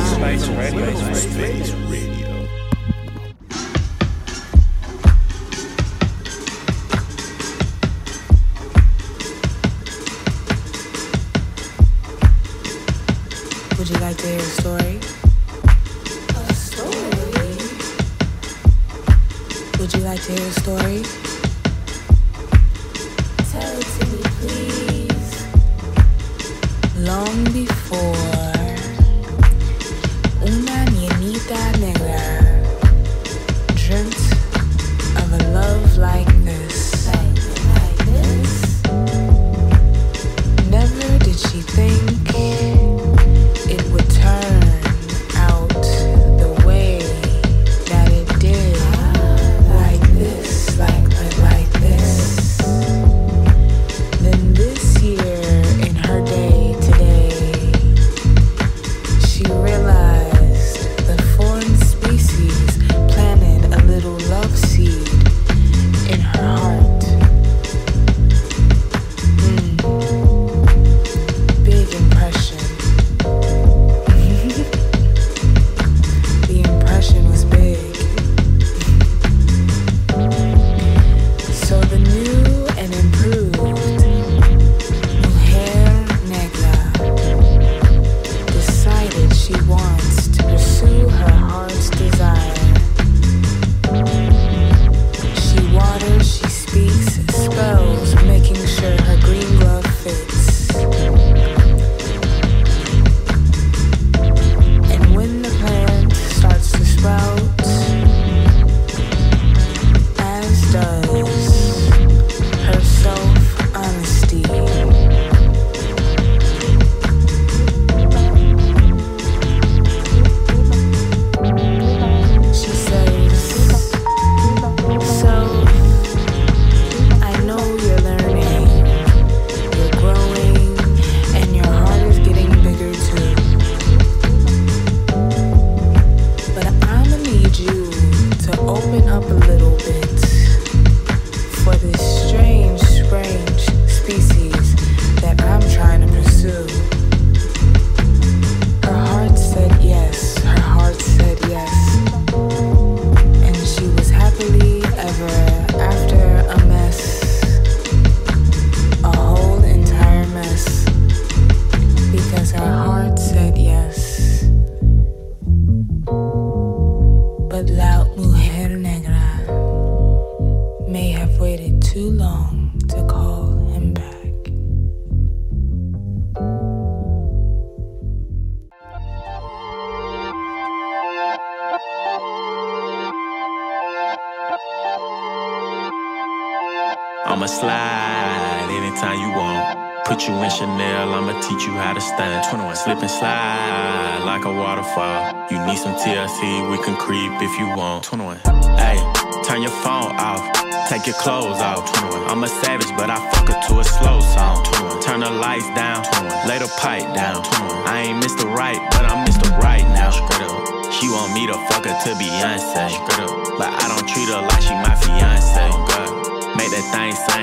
Space Radio. Space Radio.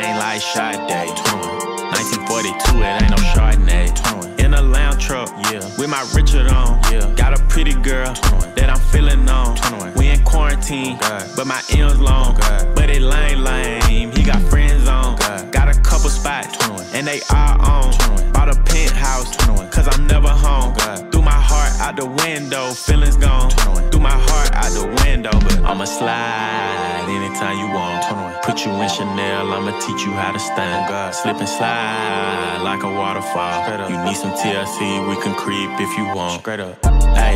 Sing like Sade. 1942, it ain't no Chardonnay. In a lounge truck, yeah. With my Richard on, yeah. Got a pretty girl that I'm feeling on. We in quarantine, but my M's long. But it lame, lame. He got friends on. Got a couple spots, and they all on. Bought a penthouse, cause I'm never home. Threw my heart out the window, feelings gone. Threw my heart out the window, but I'ma slide anytime you want. Put you in Chanel, I'ma teach you how to stand. Slip and slide like a waterfall. You need some TLC, we can creep if you want. Straight up. Hey,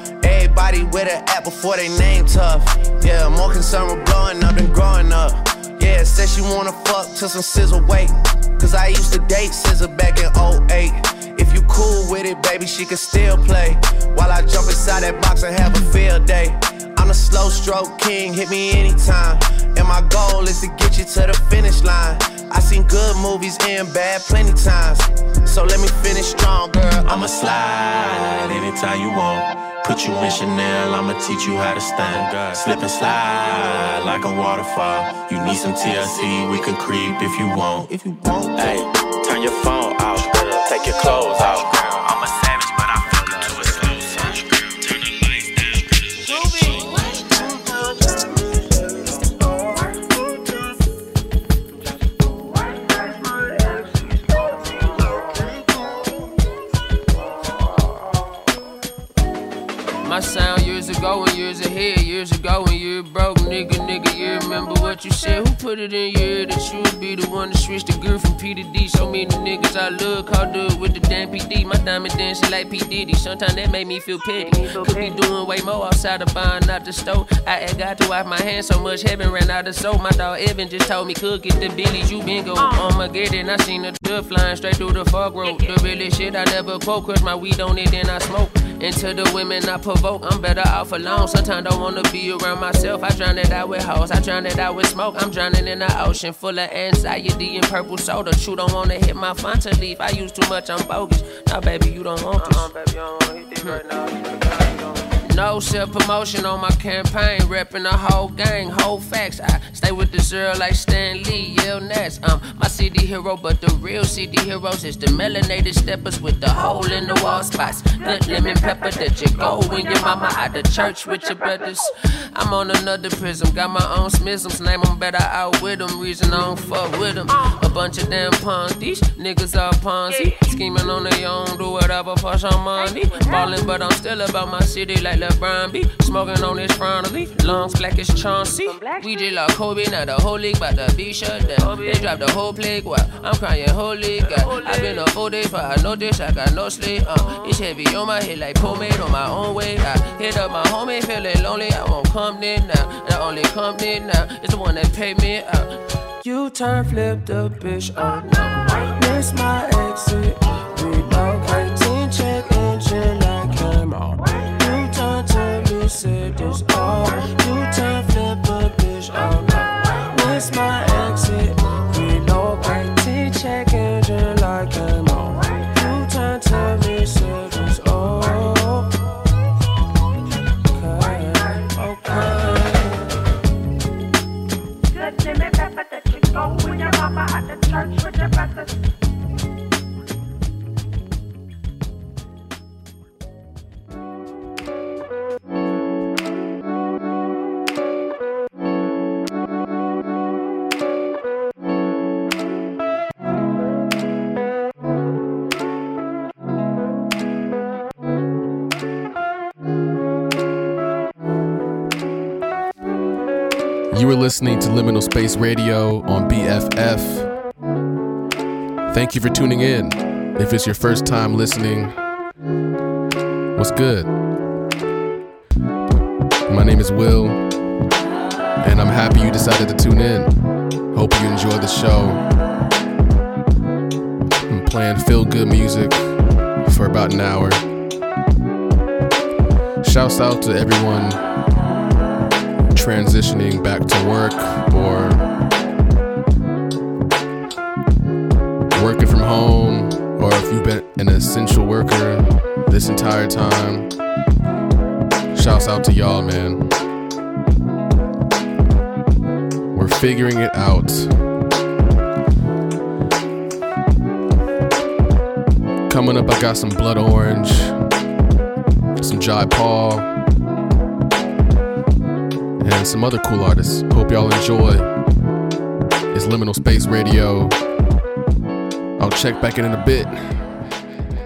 Everybody with an app before they name tough. Yeah, more concerned with blowing up than growing up. Yeah, said she wanna fuck till some SZA wait. Cause I used to date SZA back in 08. If you cool with it, baby, she can still play. While I jump inside that box and have a field day. I'm a slow stroke king, hit me anytime. And my goal is to get you to the finish line. I seen good movies and bad plenty times. So let me finish strong, girl. I'ma slide anytime you want. Put you in Chanel, I'ma teach you how to stand. Slip and slide like a waterfall. You need some TLC, we can creep if you want. If you want, hey, turn your phone off, take your clothes off. Be the switch the gear from P to D? So many niggas I look, how do with the damn PD. My diamond dancing like P Diddy. Sometimes that make me feel petty. Could be doing way more outside of buying out the store. I had got to wipe my hands so much, heaven ran out of soap. My dog Evan just told me, cook it the Billies, you been go. Armageddon, I seen the dove flying straight through the fog road. The really shit I never quote, crush my weed on it, then I smoke. Into the women I provoke, I'm better off alone. Sometimes don't wanna be around myself. I drown it out with hoes, I drown it out with smoke. I'm drowning in the ocean full of anxiety and purple soda. True, don't wanna hit my Fanta leaf. I use too much, I'm bogus. Now, baby, you don't want this. Uh-uh, baby, you don't this right now. No self promotion on my campaign, reppin' the whole gang, whole facts. I stay with the zero like Stan Lee, Yale Ness. Um, my city hero, but the real city heroes is the melanated steppers with the hole in the wall spots. Good lemon pepper that you go when your mama out the church with your brothers. I'm on another prism, got my own smisms, name 'em better out with them, Reason I don't fuck with them. A bunch of damn pawns, these niggas are Ponzi. Scheming on their own, do whatever for some money. Ballin', but I'm still about my city like LeBron B. Smoking on this fronto leaf, lungs black as Chauncey. We just like Kobe, now the whole league about to be shut down. They dropped the whole plague while I'm crying, holy God. I've been up four day, but I know this, I got no sleep. Uh, it's heavy on my head like pomade on my own way. I hit up my homie, feeling lonely. I won't come in now. The only company now is the one that paid me out. You turn flip the bitch out now. Listening to Liminal Space Radio on BFF. Thank you for tuning in. If it's your first time listening, what's good? My name is Will, and I'm happy you decided to tune in. Hope you enjoy the show. I'm playing feel good music for about an hour. Shouts out to everyone transitioning back to work or working from home, or if you've been an essential worker this entire time, shouts out to y'all, man. We're figuring it out. Coming up, I got some Blood Orange, some Jai Paul and some other cool artists. Hope y'all enjoy. It's Liminal Space Radio. I'll check back in in a bit.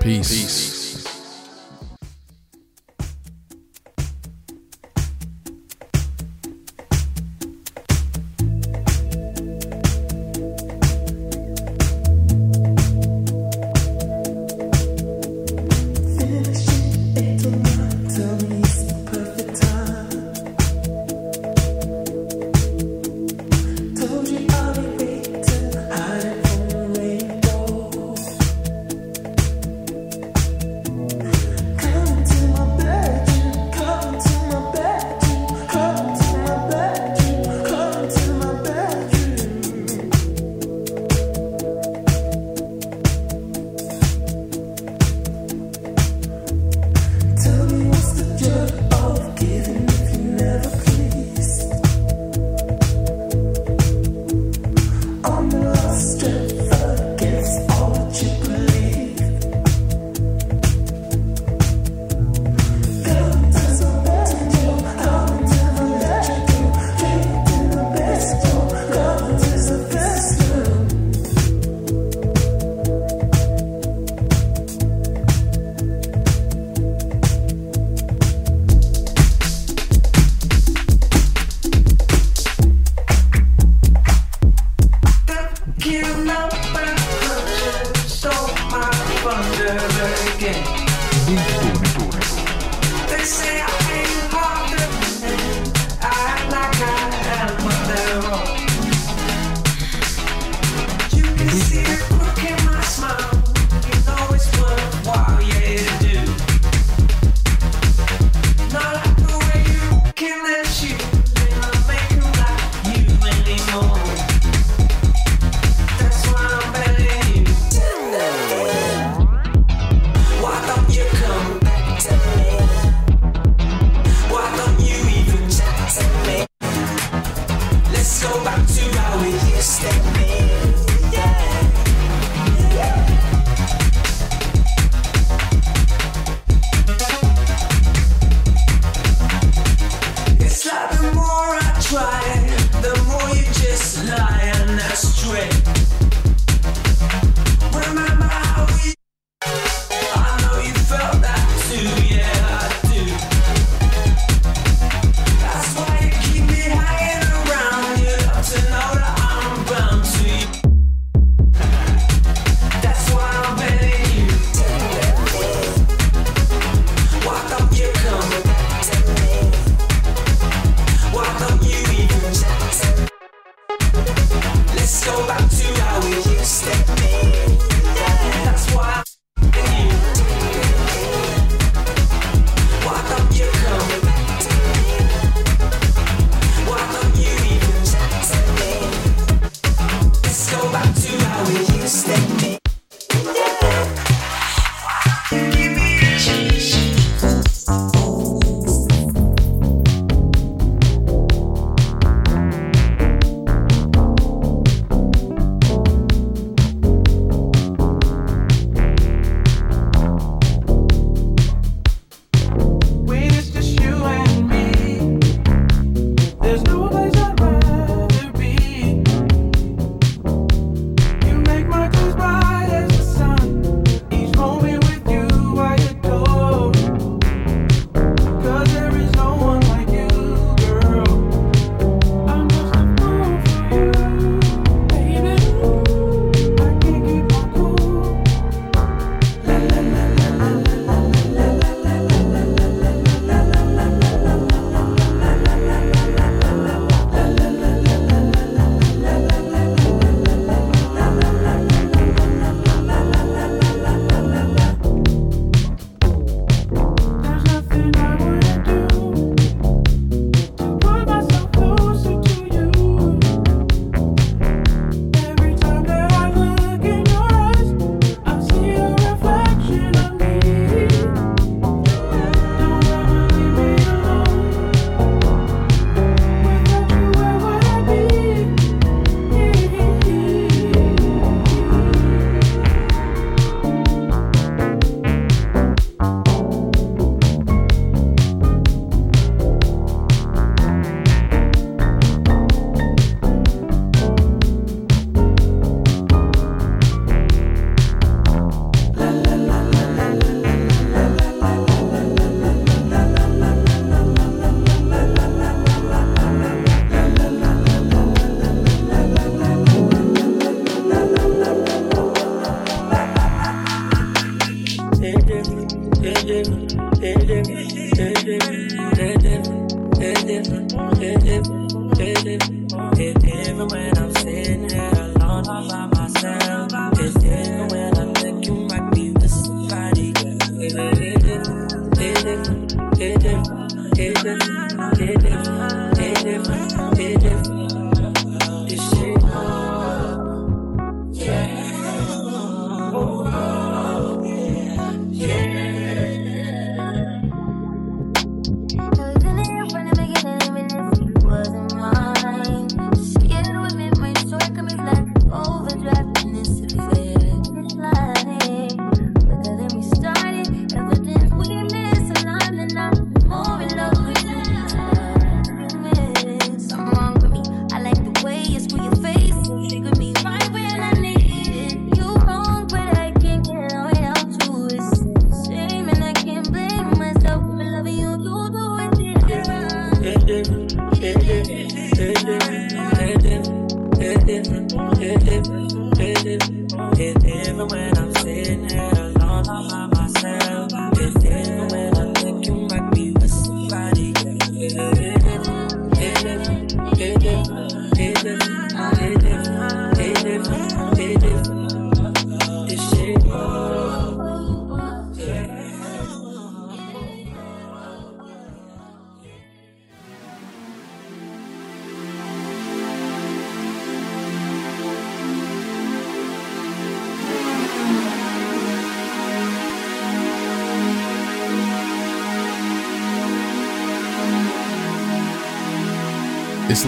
Peace. Peace.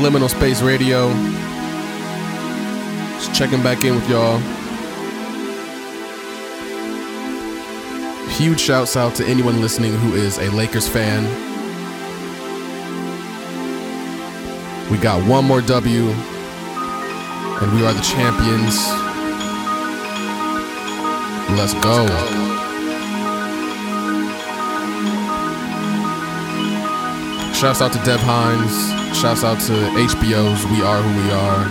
Liminal Space Radio. Just checking back in with y'all. Huge shouts out to anyone listening who is a Lakers fan. We got one more W, and we are the champions. Let's go. Shouts out to Dev Hynes. Shouts out to HBO's We Are Who We Are.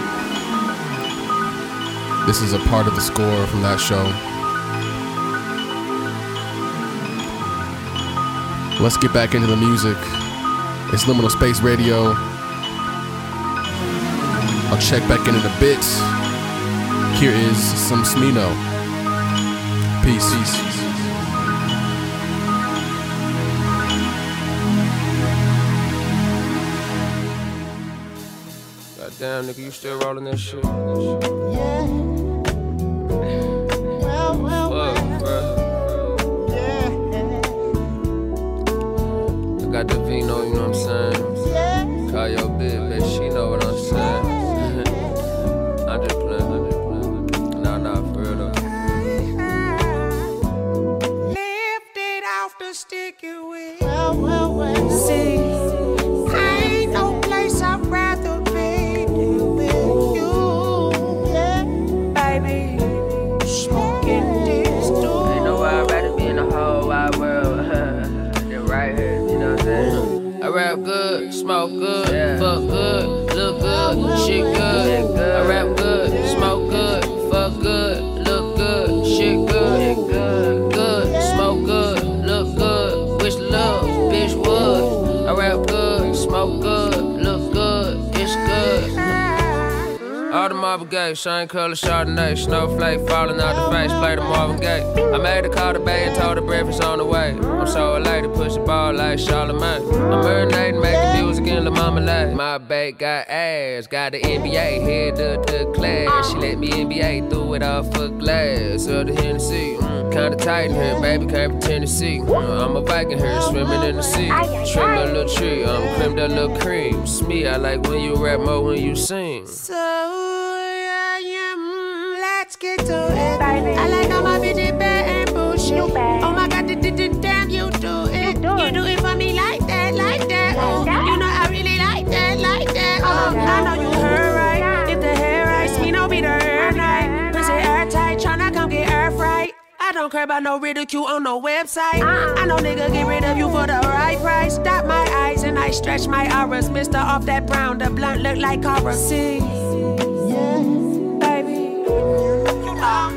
This is a part of the score from that show. Let's get back into the music. It's Liminal Space Radio. I'll check back in in a bit. Here is some Smino. Peace. Peace. Goddamn, nigga, you still rolling that shit? Yeah. Shine color Chardonnay, snowflake falling out the face, play the Marvin Gaye. I made a call to Bay and told her breakfast on the way. I'm so elated, push the ball like Charlamagne. I'm marinating, making music in the marmalade. My babe got ass, got the NBA, head up the class. She let me NBA, threw it off for glass. Of the Hennessy, mm, kinda tight in here, baby, came from Tennessee. Mm, I'm a Viking here, swimming in the sea. Trim a little tree, I'm creamed that little cream. It's me, I like when you rap more when you sing. So, to it. I like all my bitches bad and bullshit. Oh my god, damn, you do it. You do it for me like that, like that. Oh, you know I really like that, like that. Oh, I know you heard right. If the hair right, me no be the hair night. Pussy airtight, tryna come get air fright. I don't care about no ridicule on no website. I know nigga get rid of you for the right price. Stop my eyes and I stretch my auras. Mister off that brown, the blunt look like Cara. See. You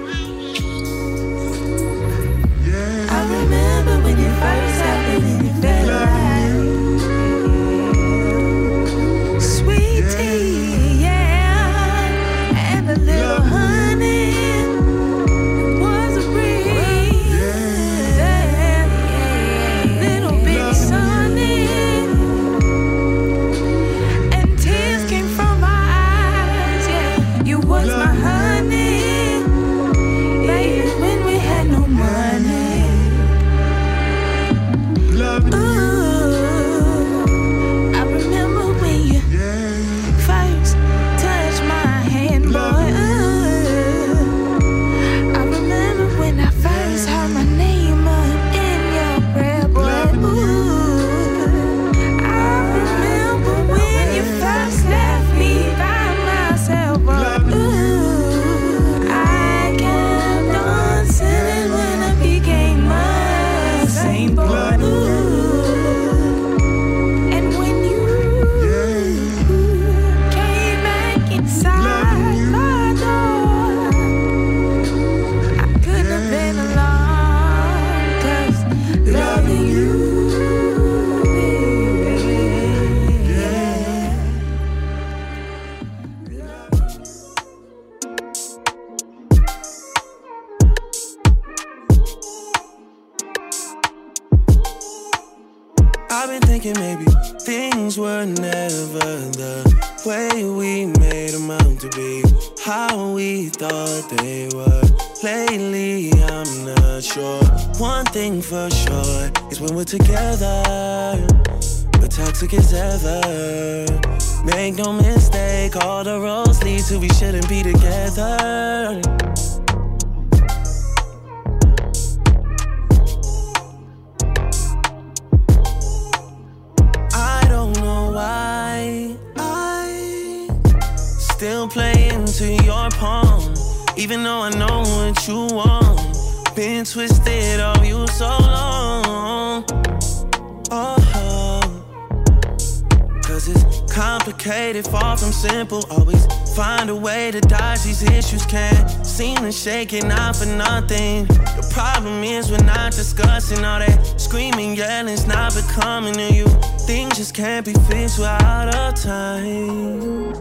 simple. Always find a way to dodge these issues. Can't seem to shake it Not for nothing. The problem is we're not discussing all that screaming, yelling's not becoming to you. Things just can't be fixed without a time.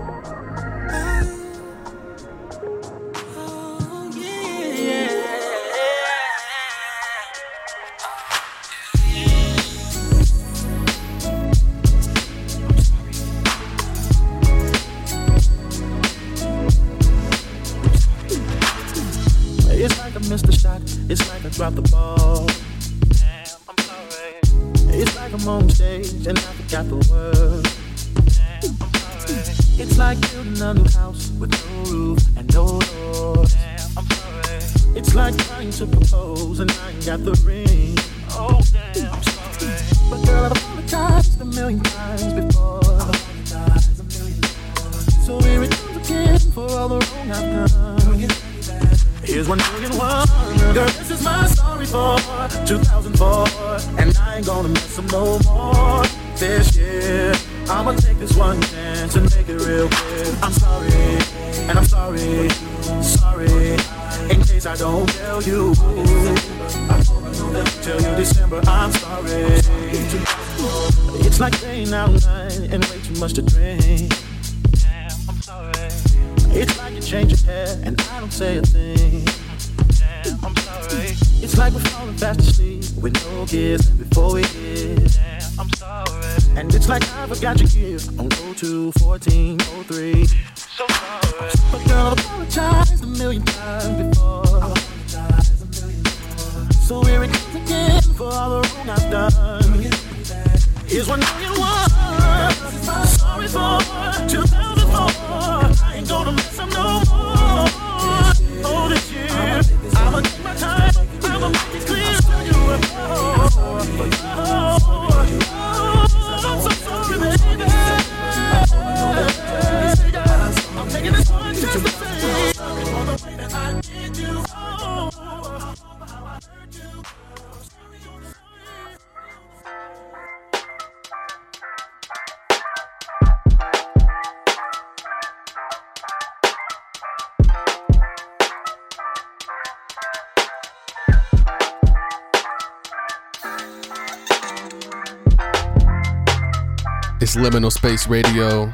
Liminal Space Radio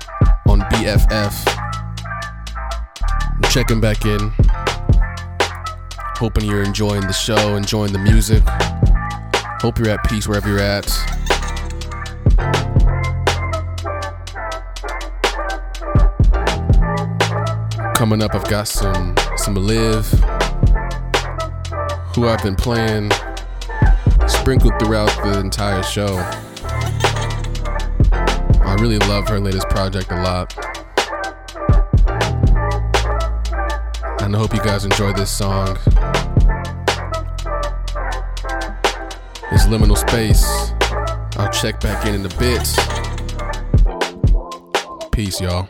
on BFF. Checking back in. Hoping you're enjoying the show, enjoying the music. Hope you're at peace wherever you're at. Coming up, I've got some some Liv.e. Who I've been playing sprinkled throughout the entire show. I really love her latest project a lot. And I hope you guys enjoy this song. It's Liminal Space. I'll check back in in a bit. Peace, y'all.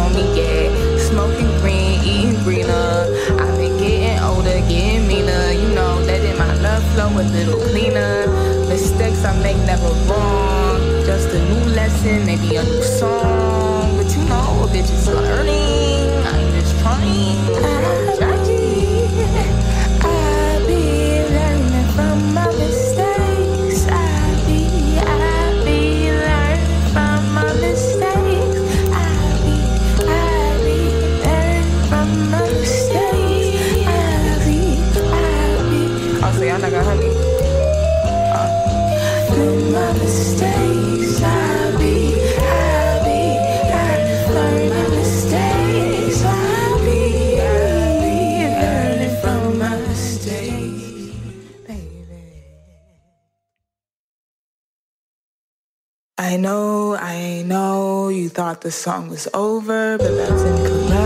on me yet. Smoking green, eating greener. I've been getting older, getting meaner. You know, letting my love flow a little cleaner. Mistakes I make never wrong. Just a new lesson, maybe a new song. Thought the song was over, but that's incorrect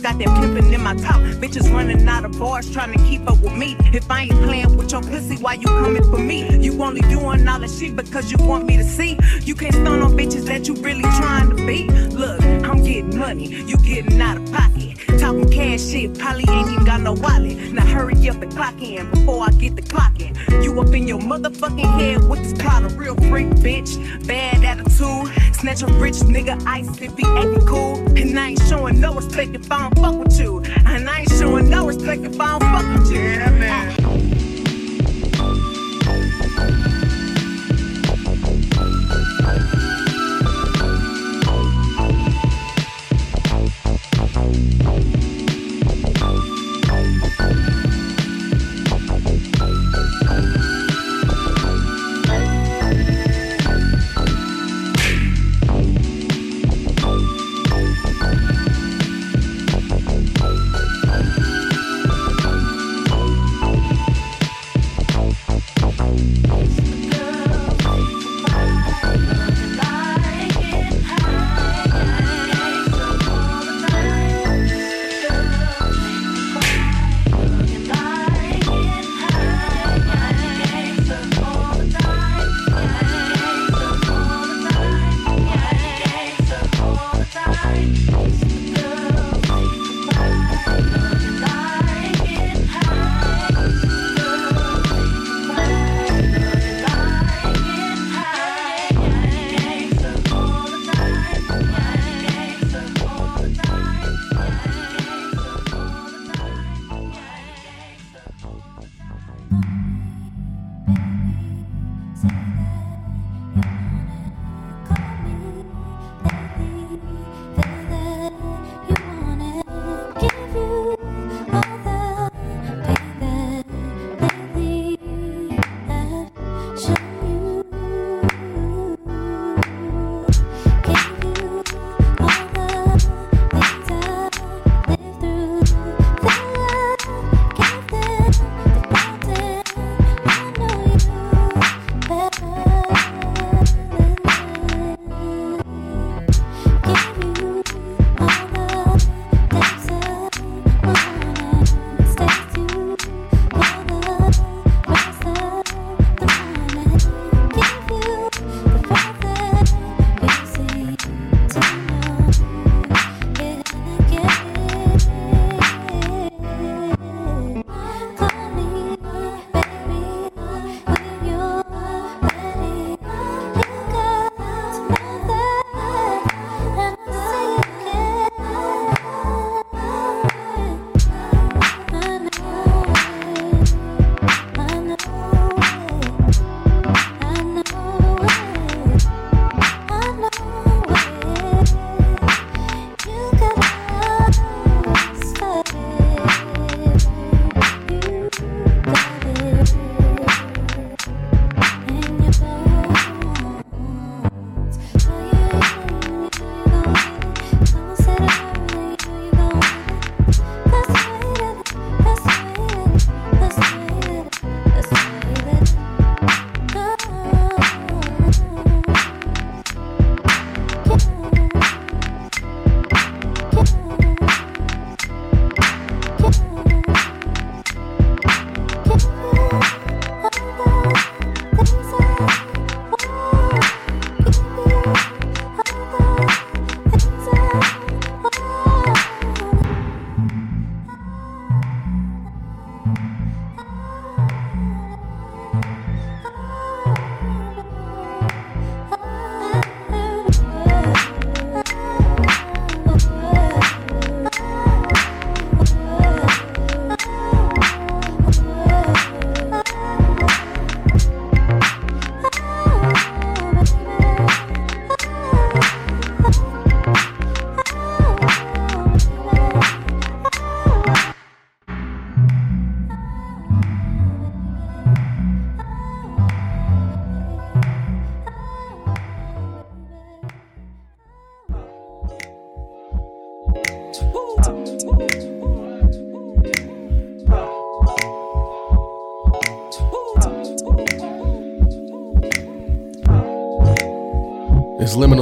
got that pimpin' in my top. Bitches running out of bars trying to keep up with me. If I ain't playing with your pussy, why you coming for me? You only doing all this shit because you want me to see. You can't stun on bitches that you really trying to be. Look, I'm getting money, you getting out of pocket. Talking cash shit, probably ain't even got no wallet. Now hurry up and clock in before I get the clock in. You up in your motherfucking head with this plot of real freak bitch. Bad attitude, snatch a rich nigga ice if he acting cool. And I ain't showing no if I don't fuck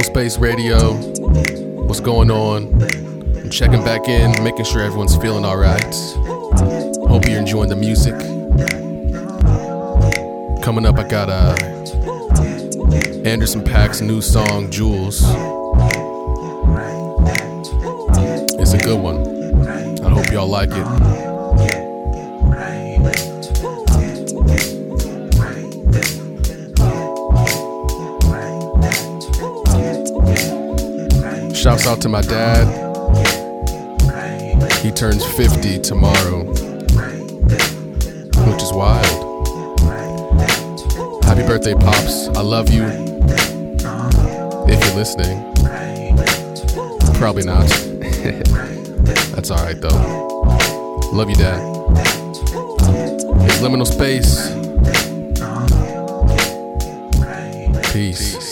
Space Radio. What's going on? I'm checking back in, making sure everyone's feeling alright. Hope you're enjoying the music. Coming up, I got uh, Anderson .Paak's new song, Jewelz. It's a good one. I hope y'all like it. Shouts out to my dad. He turns 50 tomorrow, which is wild. Happy birthday, Pops. I love you. If you're listening, probably not. That's alright though. Love you, Dad. It's liminal space. Peace. Peace.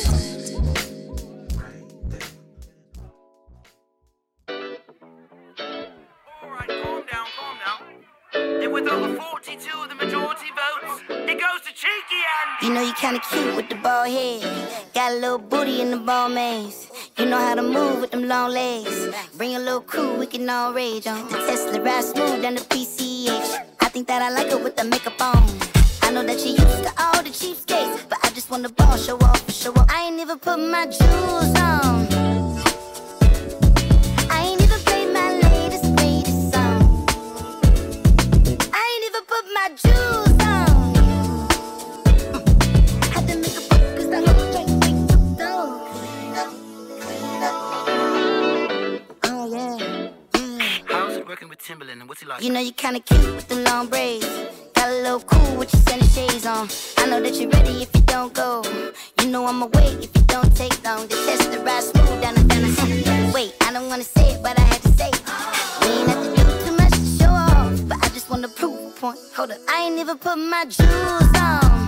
Hold up, I ain't even put my jewels on.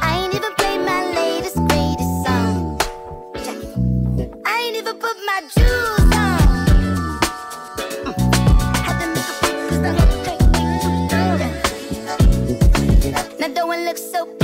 I ain't even played my latest, greatest song. I ain't even put my jewels on. Mm. Now don't it look so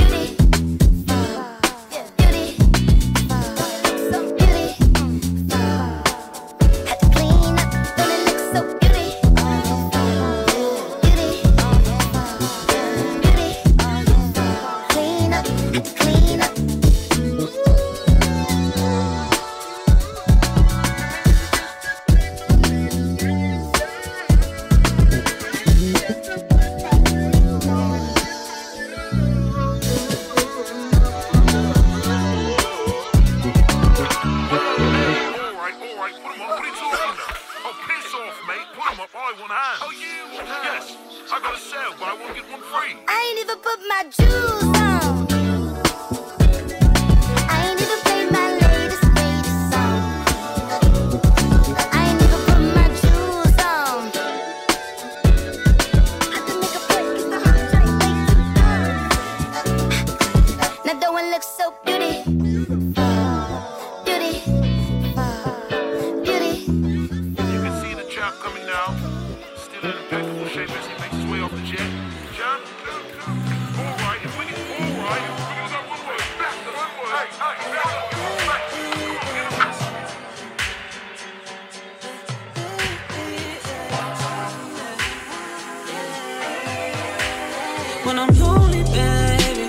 me, baby.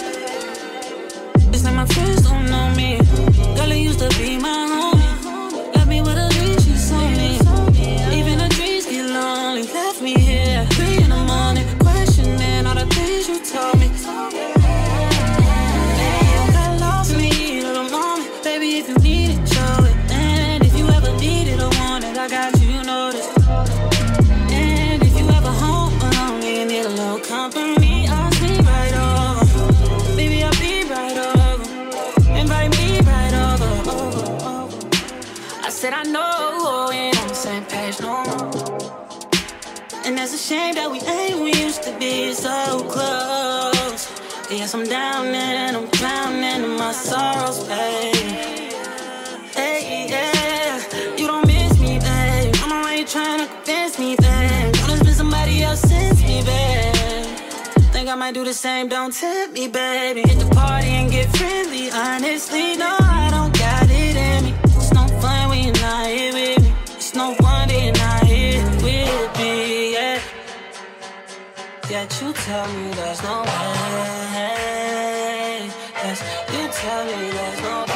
It's like my first. shame that we ain't we used to be so close. Yes, I'm down and I'm drowning in my sorrows, babe. Hey, yeah, you don't miss me, babe. I'm already trying to convince me, babe. Know there's been somebody else since me, babe. Think I might do the same, don't tempt me, baby. Hit the party and get friendly, honestly, no. Yet you tell me there's no way. Yes, you tell me there's no way.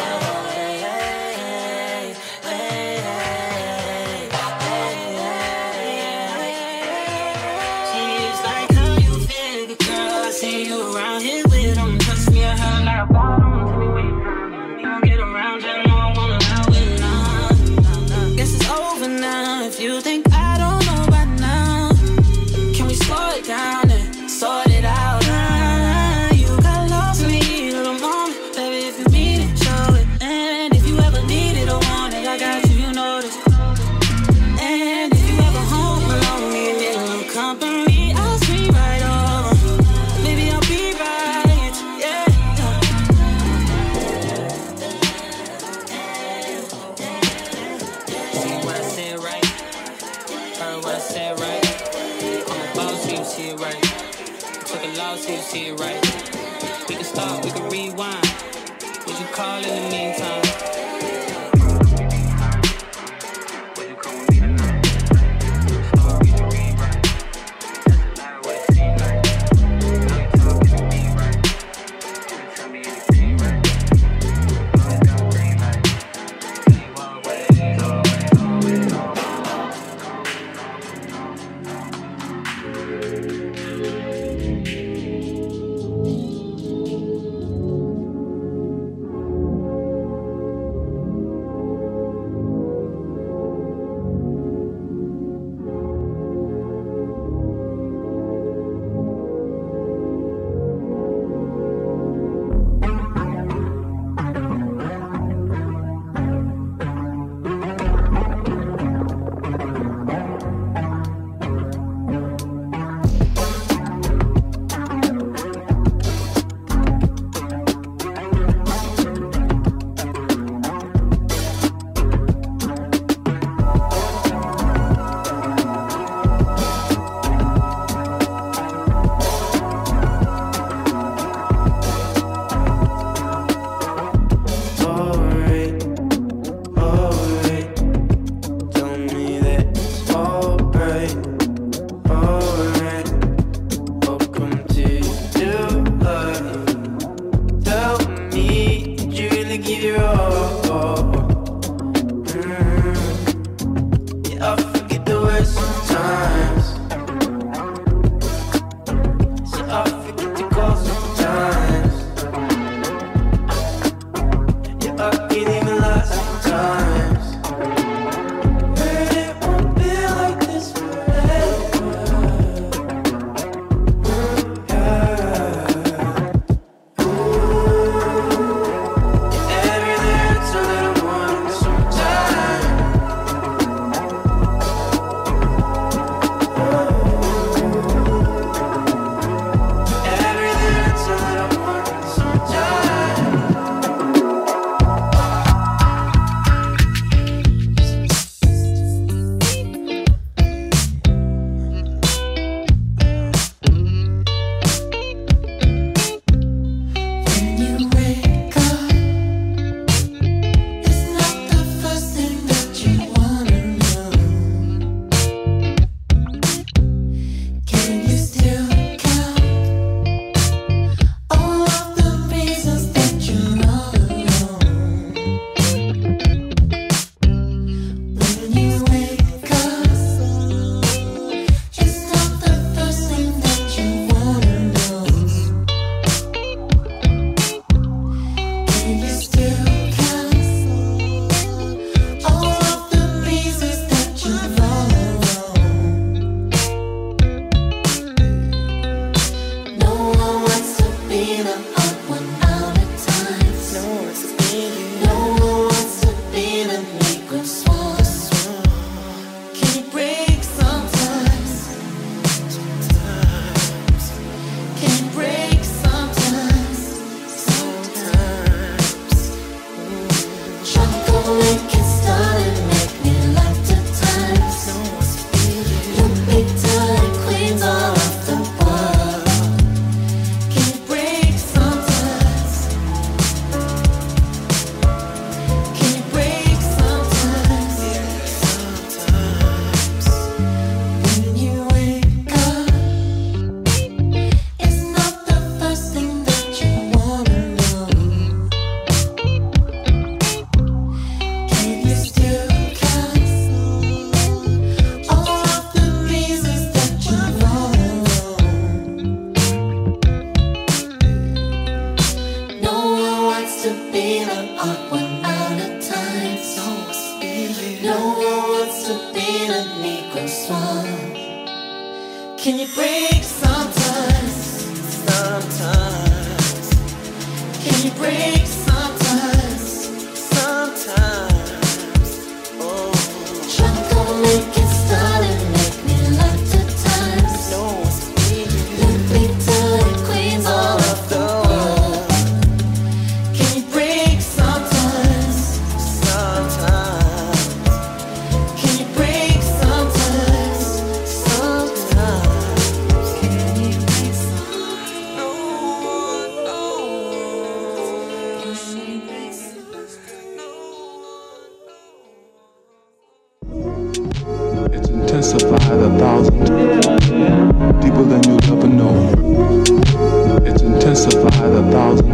Thousand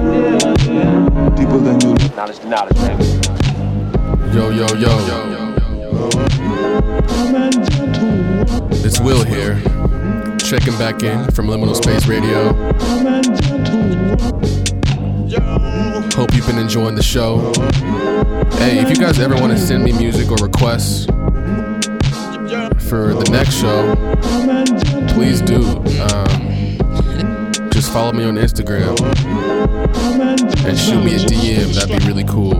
deeper than knowledge, Yo, yo, yo. It's Will here, checking back in from Liminal Space Radio. Hope you've been enjoying the show. Hey, if you guys ever want to send me music or requests for the next show, please do. Um, just follow me on Instagram and shoot me a DM. That'd be really cool.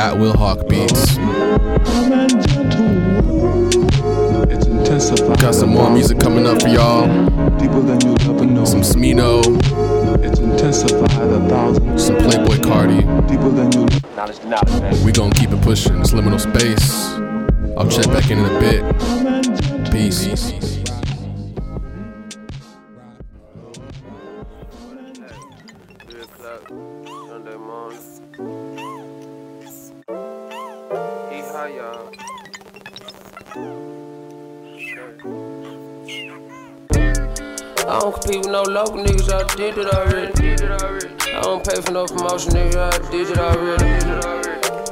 At Will Hawk Beats. Got some more music coming up for y'all. Some Smino, some Playboi Carti. We gonna keep it pushing. It's liminal space. I'll check back in in a bit. Peace. Did it already. I don't pay for no promotion, nigga, I did it already.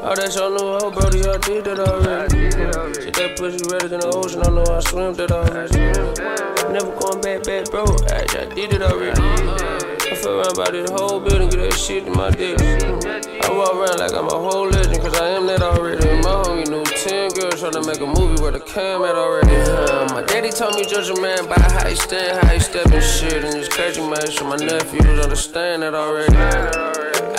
Oh, that's your new hoe, brody, I did it already. Shit, that pussy redder than the ocean, I know I swim that already. Never going back, back, bro, I, I did it already. I feel around by this whole building, get that shit in my dick. I walk around like I'm a whole legend, cause I am that already. My homie knew 10 girls trying to make a movie where the cam at already. My daddy told me judge a man by how he stand, how he step and shit. And it's crazy, man, so my nephews understand that already.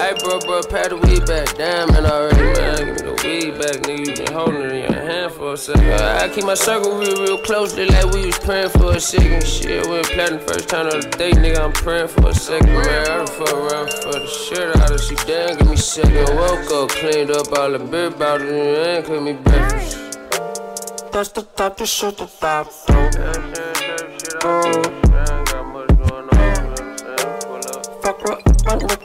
Hey, bro, bro, pat the weed back, damn it already, man. Give me the weed back, nigga. You been holding it in your hand for a second. I keep my circle real, real closely, like we was praying for a second. Shit, went platinum first time of the day, nigga. I'm praying for a second, man. I done fuck around for the shit out of she damn, give me second. Woke up, cleaned up all the beer bottles, and cooked me breakfast. That's the type of shit that I do. Fuck what my nigga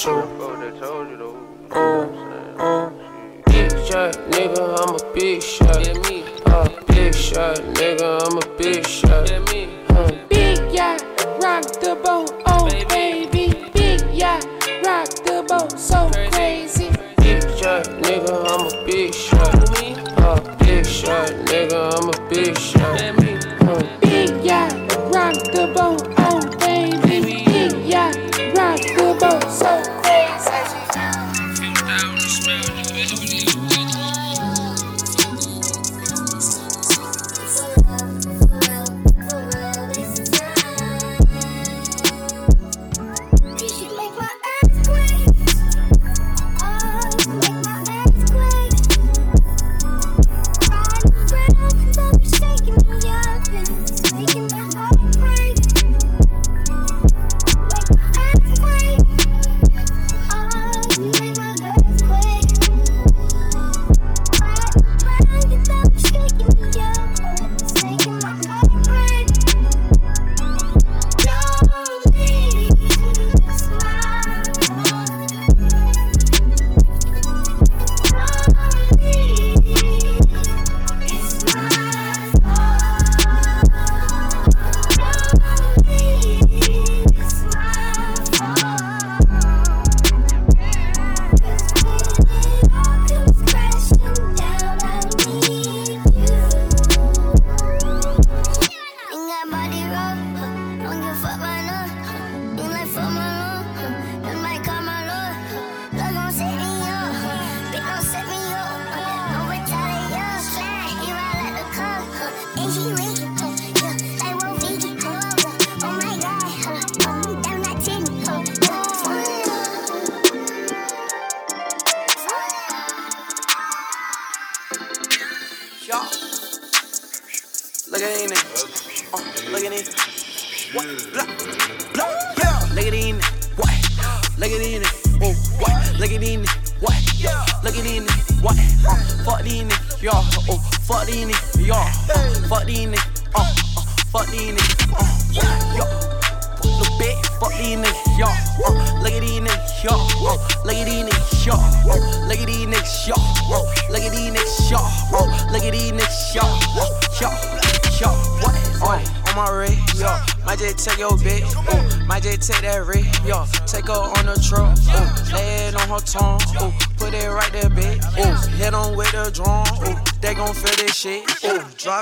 told you. Oh, oh. Big shot, nigga, I'm a big shot. Yeah, me. Uh, big shot, nigga, I'm a big shot. Yeah, me. Uh, Big yacht, rock the boat, oh baby. Big yacht, rock the boat, so crazy. big shot, nigga, I'm a big shot. Uh, big shot, nigga, I'm a big shot. Yeah, me. Uh, Big yacht, rock the boat,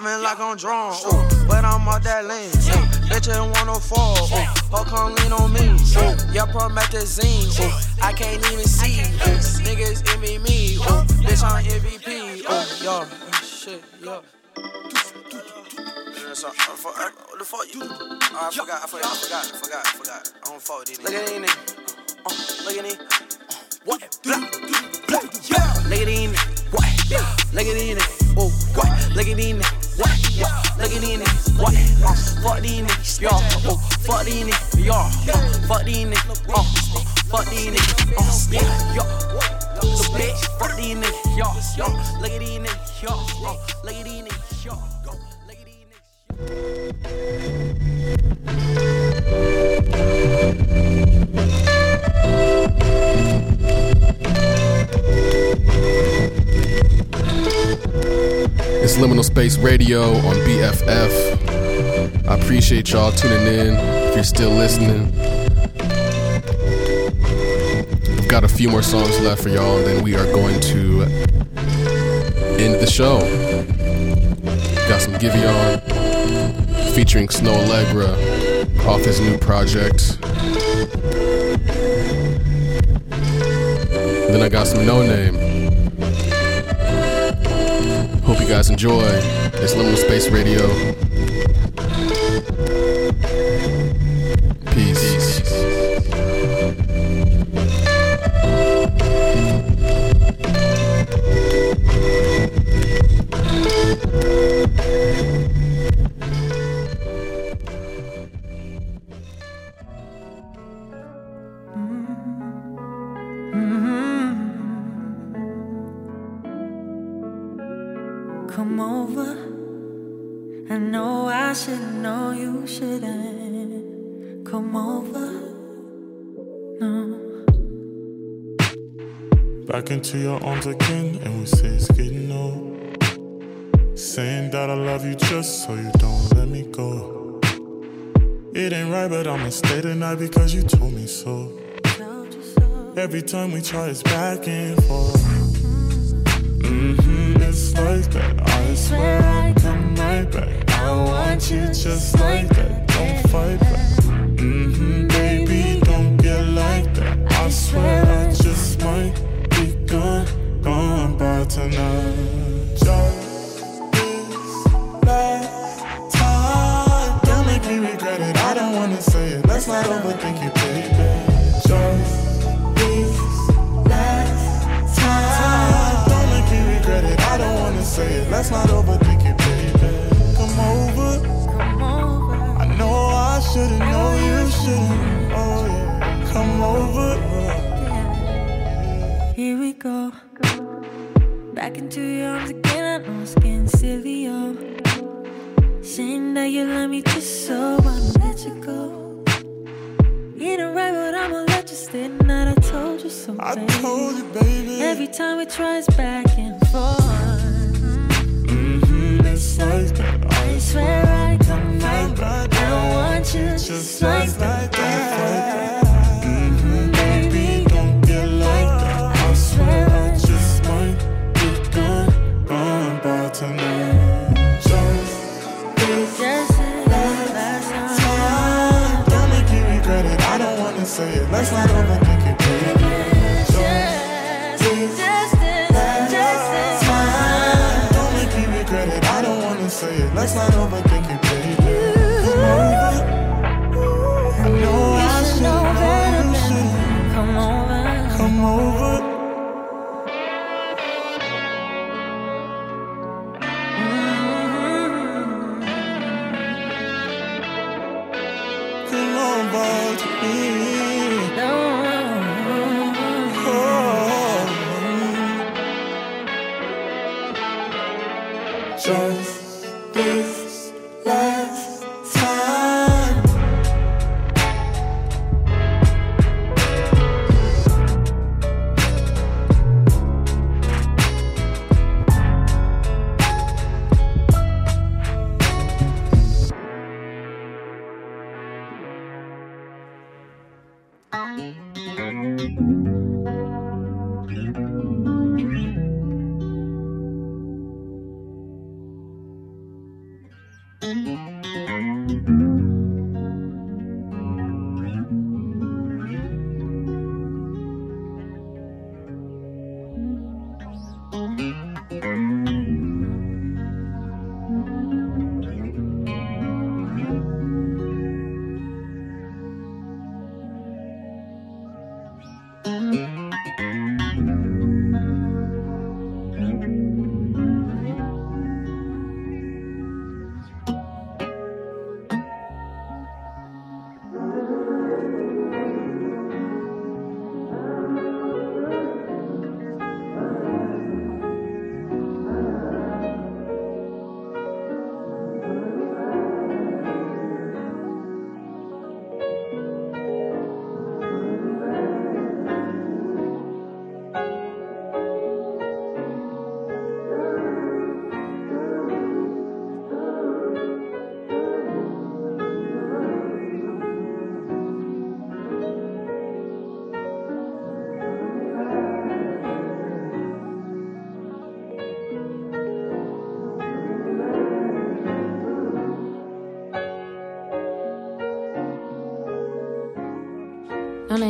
Driving like I'm drawn, ooh. But I'm out that lane, ooh. Bitch ain't wanna fall, ooh. Her come lean on me, ooh. Yeah, promethazine, ooh. I can't even see, ooh. Niggas envy me, ooh. Bitch, I'm MVP, ooh. Yo, shit, yo. So, uh, fuck, uh, the fuck you? Uh, I forgot, I forgot, I forgot, I forgot, I forgot. I don't fuck with these Look at these niggas. Uh, look at these. Uh, what? Blah, blah, yeah. Look at these niggas. What? Look at these niggas. Oh, what? Look at these niggas. Look at these niggas. What? Uh, fuck these niggas. Y'all. Oh, fuck these niggas. Y'all. Uh, fuck these niggas. Uh, uh, fuck these niggas. Uh, yeah. Y'all. Little bitch. Fuck these niggas. Y'all. Look at these niggas. Y'all. Uh, look at these niggas. Y'all. Look at these niggas. Liminal Space Radio on BFF. I appreciate y'all tuning in. If you're still listening, we've got a few more songs left for y'all, and then we are going to end the show. Got some Giveon featuring Snoh Aalegra off his new project. Then I got some Noname. Guys enjoy. It's Liminal Space Radio. Into your arms again, and we say it's getting old. Saying that I love you just so you don't let me go. It ain't right, but I'ma stay tonight because you told me so. Every time we try, it's back and forth. Mm-hmm, it's like that. I swear I'll come right back. I want you just like that. Don't fight back. Mm-hmm, baby, don't get like that. I swear I just might tonight. Just this last time. Don't make me regret it. I don't wanna say it. Let's not overthink it, baby. Just this last time. Don't make me regret it. I don't wanna say it. Let's not overthink it, baby. Come over. Come over. I know I shouldn't know you shouldn't. Oh yeah. Come over. Here we go. Back into your arms again. I know it's getting silly, yo. Saying that you love me just so I'ma let you go. Ain't right, but I'ma let you stay tonight. I told you so. I baby. told you, baby. Every time we try, it's back and forth. Mm-hmm, it's like that. I swear I come right. I want you just like that. Mm-hmm, say it. Let's not overthink it, baby. Just this Just just this time. Don't make me regret it. I don't wanna say it. Let's not overthink it,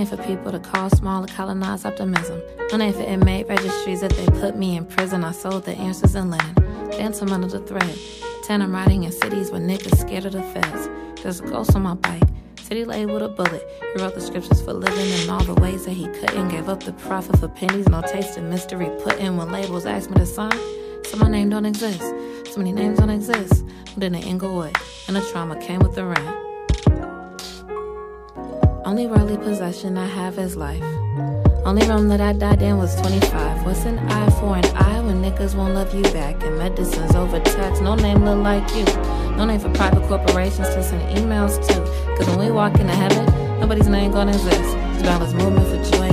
For people to call small or colonize optimism. No name for inmate registries that they put me in prison. I sold the answers in linen. Dancing under the thread. Ten, I'm riding in cities where niggas scared of the feds. There's a ghost on my bike. City laid with a bullet. He wrote the scriptures for living in all the ways that he couldn't. Gave up the profit for pennies. No taste of mystery. Put in when labels asked me to sign. So my name don't exist. So many names don't exist. Moved in Inglewood. And the trauma came with the rent. Only worldly possession I have is life. Only room that I died in was 25. What's an eye for an eye when niggas won't love you back? And medicines over text, no name look like you. No name for private corporations to send emails to. Cause when we walk into heaven, nobody's name gonna exist. It's Spellers movement for joy,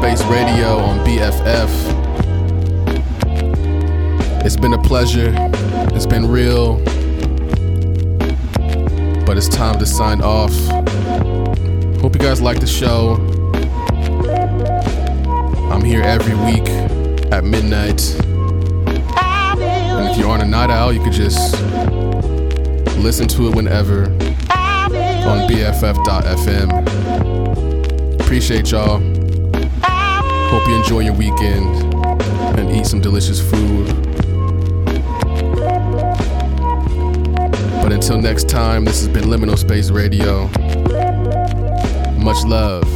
Space Radio on BFF. It's been a pleasure. It's been real. But it's time to sign off. Hope you guys like the show. I'm here every week at midnight. And if you're on a night owl, you could just listen to it whenever on BFF.fm. Appreciate y'all. Hope you enjoy your weekend and eat some delicious food. But until next time, this has been Liminal Space Radio. Much love.